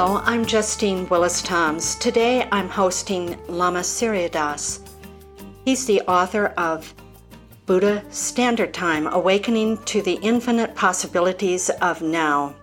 Hello, I'm Justine Willis Toms. Today I'm hosting Lama Surya Das. He's the author of Buddha Standard Time Awakening to the Infinite Possibilities of Now.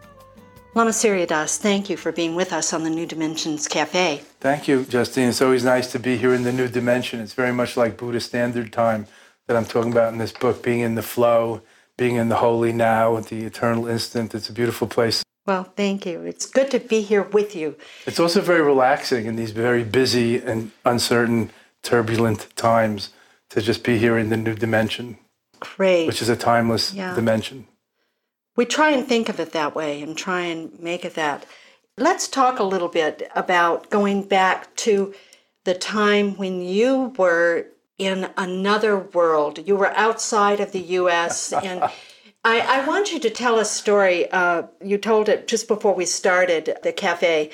Lama Surya Das, thank you for being with us on the New Dimensions Cafe. Thank you, Justine. It's always nice to be here in the new dimension. It's very much like Buddha Standard Time that I'm talking about in this book, being in the flow, being in the holy now, the eternal instant. It's a beautiful place. Well, thank you. It's good to be here with you. It's also very relaxing in these very busy and uncertain, turbulent times to just be here in the new dimension. Great. Which is a timeless yeah. dimension. We try and think of it that way and try and make it that. Let's talk a little bit about going back to the time when you were in another world. You were outside of the US and I, I, want you to tell a story. Uh, you told it just before we started the cafe,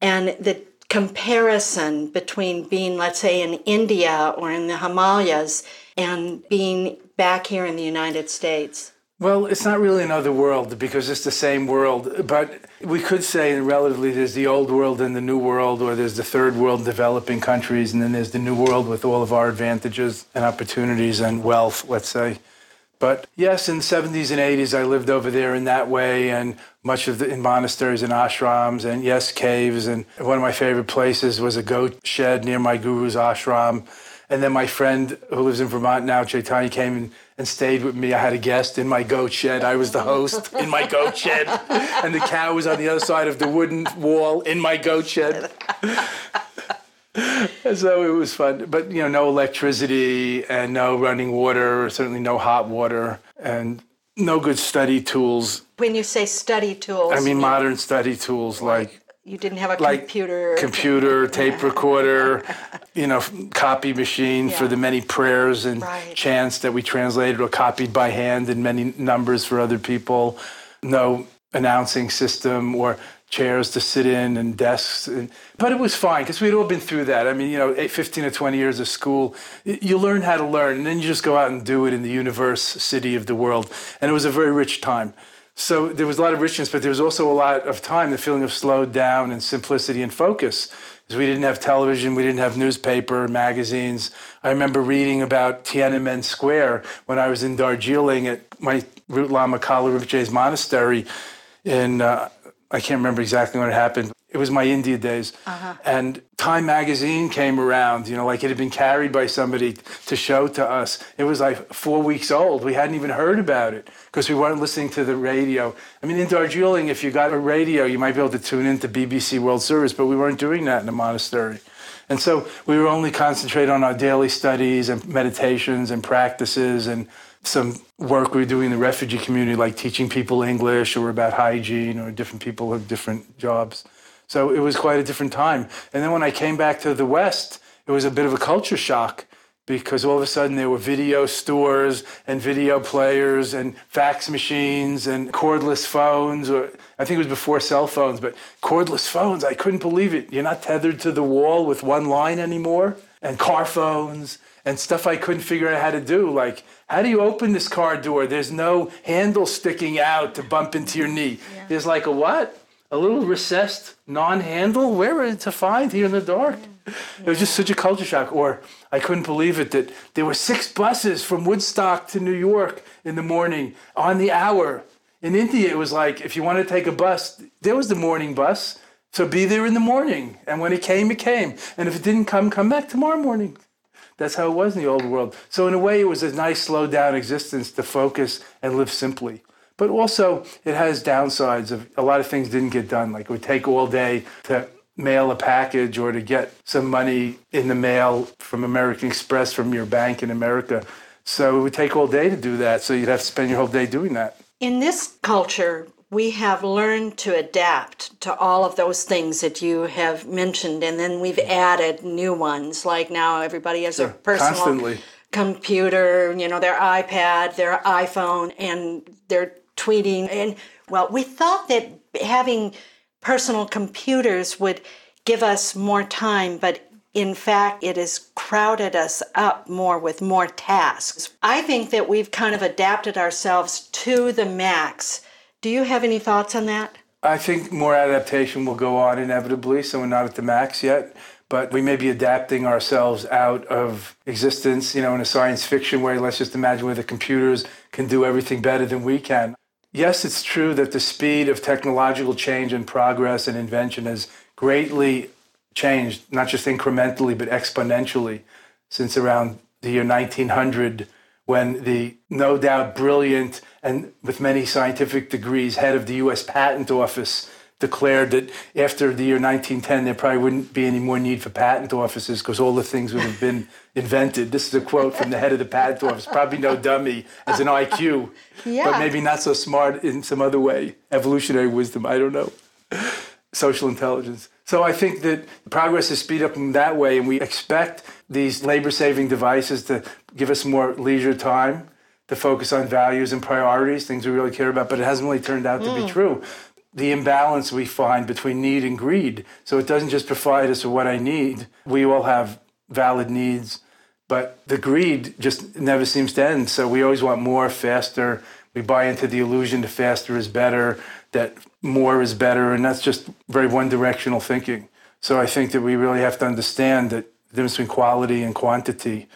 and the comparison between being, let's say, in India or in the Himalayas and being back here in the United States. Well, it's not really another world because it's the same world. But we could say, relatively, there's the old world and the new world, or there's the third world, developing countries, and then there's the new world with all of our advantages and opportunities and wealth, let's say. But yes, in the 70s and 80s, I lived over there in that way, and much of the in monasteries and ashrams, and yes, caves. And one of my favorite places was a goat shed near my guru's ashram. And then my friend who lives in Vermont now, Chaitanya, came and, and stayed with me. I had a guest in my goat shed. I was the host in my goat shed, and the cow was on the other side of the wooden wall in my goat shed. so it was fun, but you know, no electricity and no running water, certainly no hot water, and no good study tools. When you say study tools, I mean modern study tools like you didn't have a like computer, computer, tape recorder, you know, copy machine yeah. for the many prayers and right. chants that we translated or copied by hand in many numbers for other people. No announcing system or chairs to sit in and desks. And, but it was fine because we'd all been through that. I mean, you know, 15 or 20 years of school, you learn how to learn and then you just go out and do it in the universe city of the world. And it was a very rich time. So there was a lot of richness, but there was also a lot of time, the feeling of slowed down and simplicity and focus. Because we didn't have television, we didn't have newspaper, magazines. I remember reading about Tiananmen Square when I was in Darjeeling at my Root Lama Kalu Rinpoche's monastery in uh, I can't remember exactly when it happened. It was my India days. Uh-huh. And Time magazine came around, you know, like it had been carried by somebody to show to us. It was like four weeks old. We hadn't even heard about it because we weren't listening to the radio. I mean, in Darjeeling, if you got a radio, you might be able to tune into BBC World Service, but we weren't doing that in the monastery. And so we were only concentrated on our daily studies and meditations and practices and some work we were doing in the refugee community, like teaching people English or about hygiene or different people have different jobs. So it was quite a different time. And then when I came back to the West, it was a bit of a culture shock because all of a sudden there were video stores and video players and fax machines and cordless phones or I think it was before cell phones, but cordless phones, I couldn't believe it. You're not tethered to the wall with one line anymore and car phones and stuff I couldn't figure out how to do like how do you open this car door? There's no handle sticking out to bump into your knee. Yeah. There's like a what? A little recessed non-handle? Where is it to find here in the dark? Yeah. It was just such a culture shock. Or I couldn't believe it that there were six buses from Woodstock to New York in the morning on the hour. In India, it was like if you want to take a bus, there was the morning bus. So be there in the morning. And when it came, it came. And if it didn't come, come back tomorrow morning. That's how it was in the old world. So, in a way, it was a nice, slow down existence to focus and live simply. But also, it has downsides of a lot of things didn't get done. Like it would take all day to mail a package or to get some money in the mail from American Express from your bank in America. So it would take all day to do that. So you'd have to spend your whole day doing that. In this culture, we have learned to adapt to all of those things that you have mentioned, and then we've added new ones. Like now, everybody has a personal constantly. computer, you know, their iPad, their iPhone, and they're tweeting. And well, we thought that having personal computers would give us more time, but in fact, it has crowded us up more with more tasks. I think that we've kind of adapted ourselves to the max. Do you have any thoughts on that? I think more adaptation will go on inevitably, so we're not at the max yet. But we may be adapting ourselves out of existence, you know, in a science fiction way. Let's just imagine where the computers can do everything better than we can. Yes, it's true that the speed of technological change and progress and invention has greatly changed, not just incrementally, but exponentially since around the year 1900, when the no doubt brilliant and with many scientific degrees head of the US Patent Office declared that after the year 1910, there probably wouldn't be any more need for patent offices because all the things would have been invented. This is a quote from the head of the patent office, probably no dummy as an IQ, yeah. but maybe not so smart in some other way. Evolutionary wisdom, I don't know. Social intelligence. So I think that progress is speed up in that way, and we expect these labor saving devices to give us more leisure time to focus on values and priorities, things we really care about, but it hasn't really turned out to be mm. true. The imbalance we find between need and greed. So it doesn't just provide us with what I need. We all have valid needs, but the greed just never seems to end. So we always want more, faster. We buy into the illusion that faster is better that more is better, and that's just very one directional thinking. So I think that we really have to understand that the difference between quality and quantity.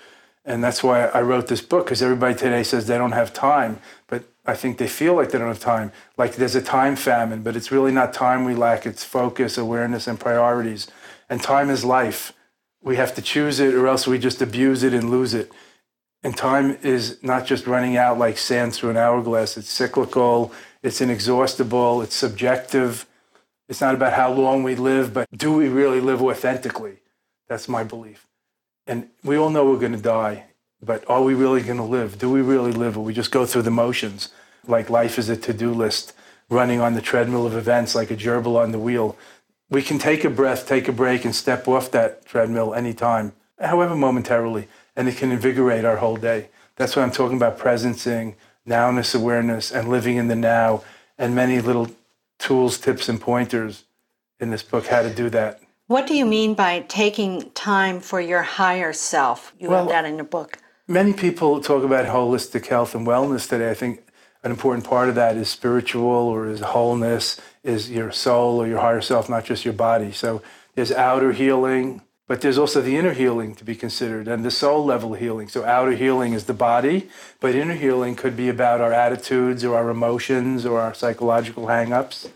And that's why I wrote this book, because everybody today says they don't have time, but I think they feel like they don't have time, like there's a time famine, but it's really not time we lack, it's focus, awareness, and priorities. And time is life. We have to choose it, or else we just abuse it and lose it. And time is not just running out like sand through an hourglass, it's cyclical, it's inexhaustible, it's subjective. It's not about how long we live, but do we really live authentically? That's my belief. And we all know we're going to die, but are we really going to live? Do we really live, or we just go through the motions? Like life is a to do list, running on the treadmill of events like a gerbil on the wheel. We can take a breath, take a break, and step off that treadmill anytime, however momentarily, and it can invigorate our whole day. That's why I'm talking about presencing, nowness awareness and living in the now, and many little tools, tips, and pointers in this book how to do that. What do you mean by taking time for your higher self? You well, have that in your book. Many people talk about holistic health and wellness today. I think an important part of that is spiritual or is wholeness, is your soul or your higher self, not just your body. So there's outer healing, but there's also the inner healing to be considered and the soul level healing. So, outer healing is the body, but inner healing could be about our attitudes or our emotions or our psychological hangups,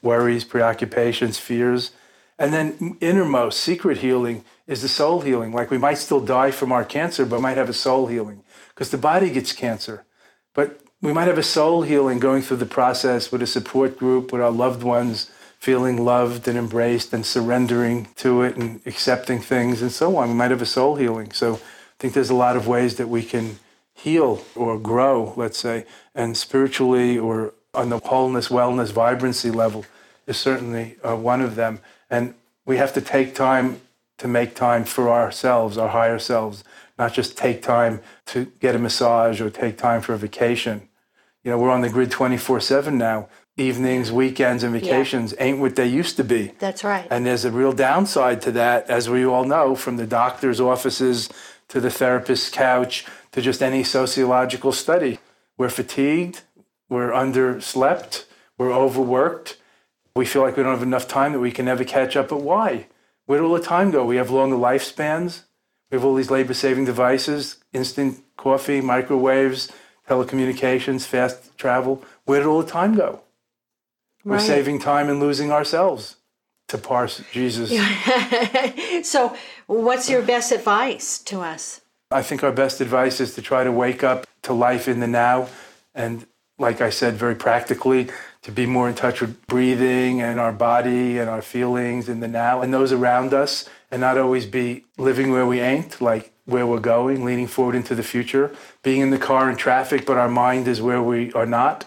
worries, preoccupations, fears. And then, innermost, secret healing is the soul healing. Like we might still die from our cancer, but might have a soul healing because the body gets cancer. But we might have a soul healing going through the process with a support group, with our loved ones feeling loved and embraced and surrendering to it and accepting things and so on. We might have a soul healing. So I think there's a lot of ways that we can heal or grow, let's say, and spiritually or on the wholeness, wellness, vibrancy level is certainly uh, one of them. And we have to take time to make time for ourselves, our higher selves, not just take time to get a massage or take time for a vacation. You know, we're on the grid 24 7 now evenings, weekends, and vacations yeah. ain't what they used to be. That's right. And there's a real downside to that, as we all know, from the doctor's offices to the therapist's couch to just any sociological study. We're fatigued, we're underslept, we're overworked. We feel like we don't have enough time that we can never catch up. But why? Where did all the time go? We have longer lifespans. We have all these labor saving devices, instant coffee, microwaves, telecommunications, fast travel. Where did all the time go? We're right. saving time and losing ourselves to parse Jesus. so, what's your best advice to us? I think our best advice is to try to wake up to life in the now. And, like I said, very practically, to be more in touch with breathing and our body and our feelings in the now and those around us, and not always be living where we ain't, like where we're going, leaning forward into the future, being in the car in traffic, but our mind is where we are not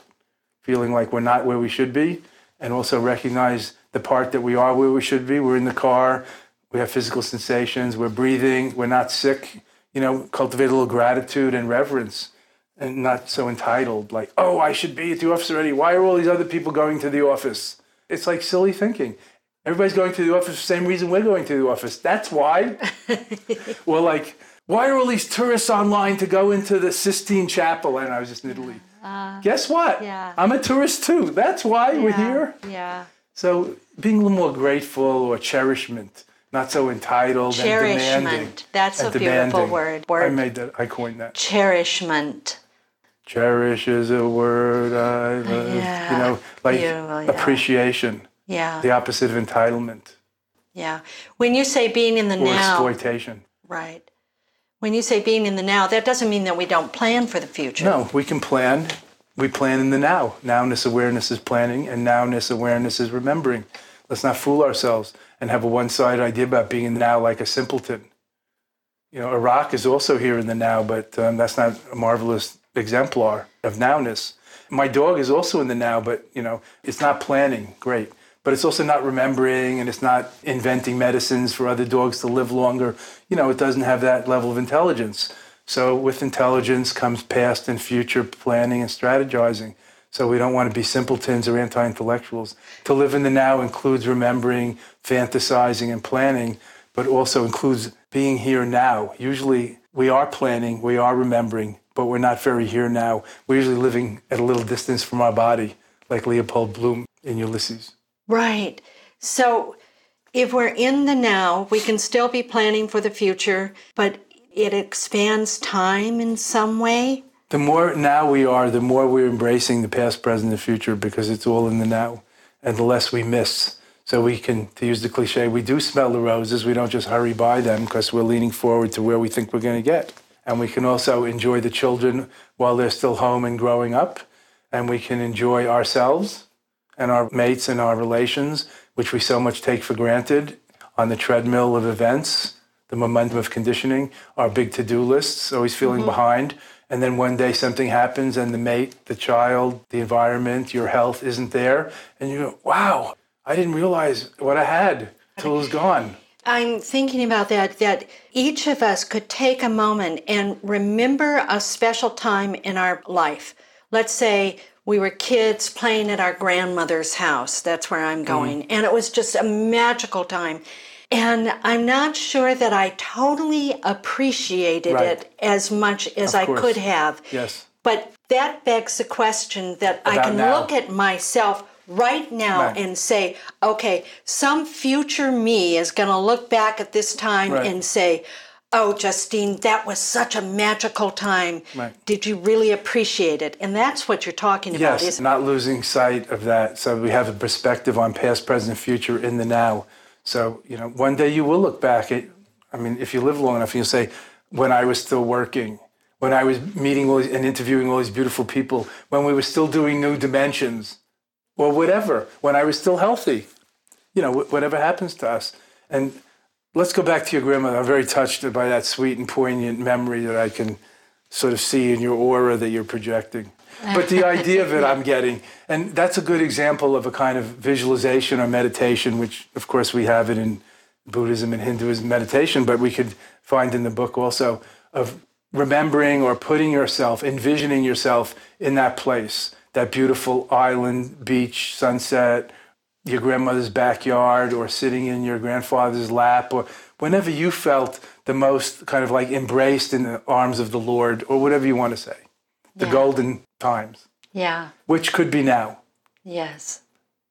feeling like we're not where we should be, and also recognize the part that we are where we should be. We're in the car, we have physical sensations, we're breathing, we're not sick. You know, cultivate a little gratitude and reverence and not so entitled, like, oh, I should be at the office already. Why are all these other people going to the office? It's like silly thinking. Everybody's going to the office for the same reason we're going to the office. That's why. well, like, why are all these tourists online to go into the Sistine Chapel? And I was just in Italy. Uh, Guess what? Yeah. I'm a tourist too. That's why yeah, we're here. Yeah. So being a little more grateful or cherishment, not so entitled cherishment. and demanding. That's and a demanding. beautiful word. word. I made that. I coined that. Cherishment. Cherish is a word I love. Yeah. You know, like Yeah, appreciation, Yeah. the opposite of entitlement Yeah. When you say being in the or now, exploitation. right. When you say being in the now, that doesn't mean that we don't plan for the future. No, we can plan. We plan in the now. Nowness awareness is planning, and nowness awareness is remembering. Let's not fool ourselves and have a one sided idea about being in the now like a simpleton. You know, a rock is also here in the now, but um, that's not a marvelous exemplar of nowness. My dog is also in the now, but, you know, it's not planning. Great. But it's also not remembering and it's not inventing medicines for other dogs to live longer. You know, it doesn't have that level of intelligence. So with intelligence comes past and future planning and strategizing. So we don't want to be simpletons or anti-intellectuals. To live in the now includes remembering, fantasizing, and planning, but also includes being here now. Usually we are planning, we are remembering, but we're not very here now. We're usually living at a little distance from our body, like Leopold Bloom in Ulysses. Right. So if we're in the now, we can still be planning for the future, but it expands time in some way. The more now we are, the more we're embracing the past, present, and future because it's all in the now, and the less we miss. So we can, to use the cliche, we do smell the roses. We don't just hurry by them because we're leaning forward to where we think we're going to get. And we can also enjoy the children while they're still home and growing up. And we can enjoy ourselves and our mates and our relations, which we so much take for granted on the treadmill of events, the momentum of conditioning, our big to do lists, always feeling Mm-hmm. behind. And then one day something happens and the mate, the child, the environment, your health isn't there. And you go, wow, I didn't realize what I had till it was gone. I'm thinking about that, that each of us could take a moment and remember a special time in our life. Let's say we were kids playing at our grandmother's house. That's where I'm going. And it was just a magical time. And I'm not sure that I totally appreciated Right. it as much as I could have. Yes. But that begs the question that I can now. look at myself right now Right. and say, okay, some future me is going to look back at this time Right. and say, oh, Justine, that was such a magical time. Right. Did you really appreciate it? And that's what you're talking about, Yes, isn't losing sight of that. So we have a perspective on past, present, future in the now. So, you know, one day you will look back at, I mean, if you live long enough, you'll say, when I was still working, when I was meeting all these, and interviewing all these beautiful people, when we were still doing new dimensions, or whatever, when I was still healthy, you know, wh- whatever happens to us. And let's go back to your grandmother. I'm very touched by that sweet and poignant memory that I can sort of see in your aura that you're projecting. But the idea of it, I'm getting, and that's a good example of a kind of visualization or meditation, which, of course, we have it in Buddhism and Hinduism meditation, but we could find in the book also of remembering or putting yourself, envisioning yourself in that place, that beautiful island, beach, sunset, your grandmother's backyard, or sitting in your grandfather's lap, or whenever you felt the most kind of like embraced in the arms of the Lord, or whatever you want to say, the Yeah. golden times, Yeah. which could be now. Yes.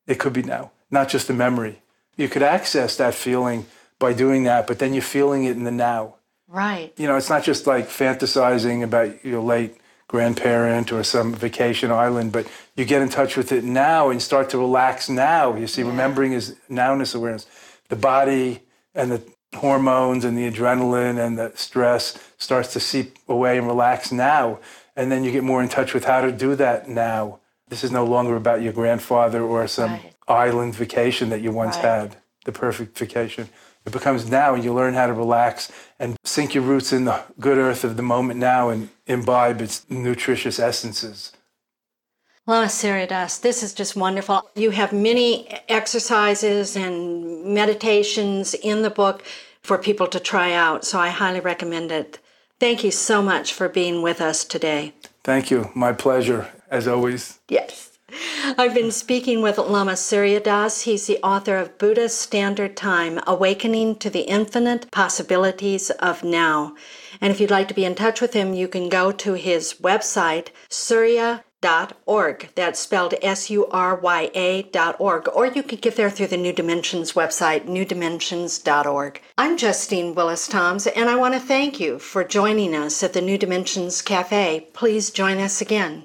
It could be now, not just a memory. You could access that feeling by doing that, but then you're feeling it in the now. Right. You know, it's not just like fantasizing about your late grandparent or some vacation island, but you get in touch with it now and start to relax now. You see, remembering is nowness awareness. The body and the hormones and the adrenaline and the stress starts to seep away and relax now. And then you get more in touch with how to do that now. This is no longer about your grandfather or some Right. island vacation that you once Right. had, the perfect vacation. It becomes now, and you learn how to relax and sink your roots in the good earth of the moment now and imbibe its nutritious essences. Lama Surya Das, this is just wonderful. You have many exercises and meditations in the book for people to try out, so I highly recommend it. Thank you so much for being with us today. Thank you. My pleasure, as always. Yes. I've been speaking with Lama Surya Das. He's the author of Buddha's Standard Time Awakening to the Infinite Possibilities of Now. And if you'd like to be in touch with him, you can go to his website, surya.org. That's spelled S U R Y A.org. Or you could get there through the New Dimensions website, newdimensions.org. I'm Justine Willis Toms, and I want to thank you for joining us at the New Dimensions Cafe. Please join us again.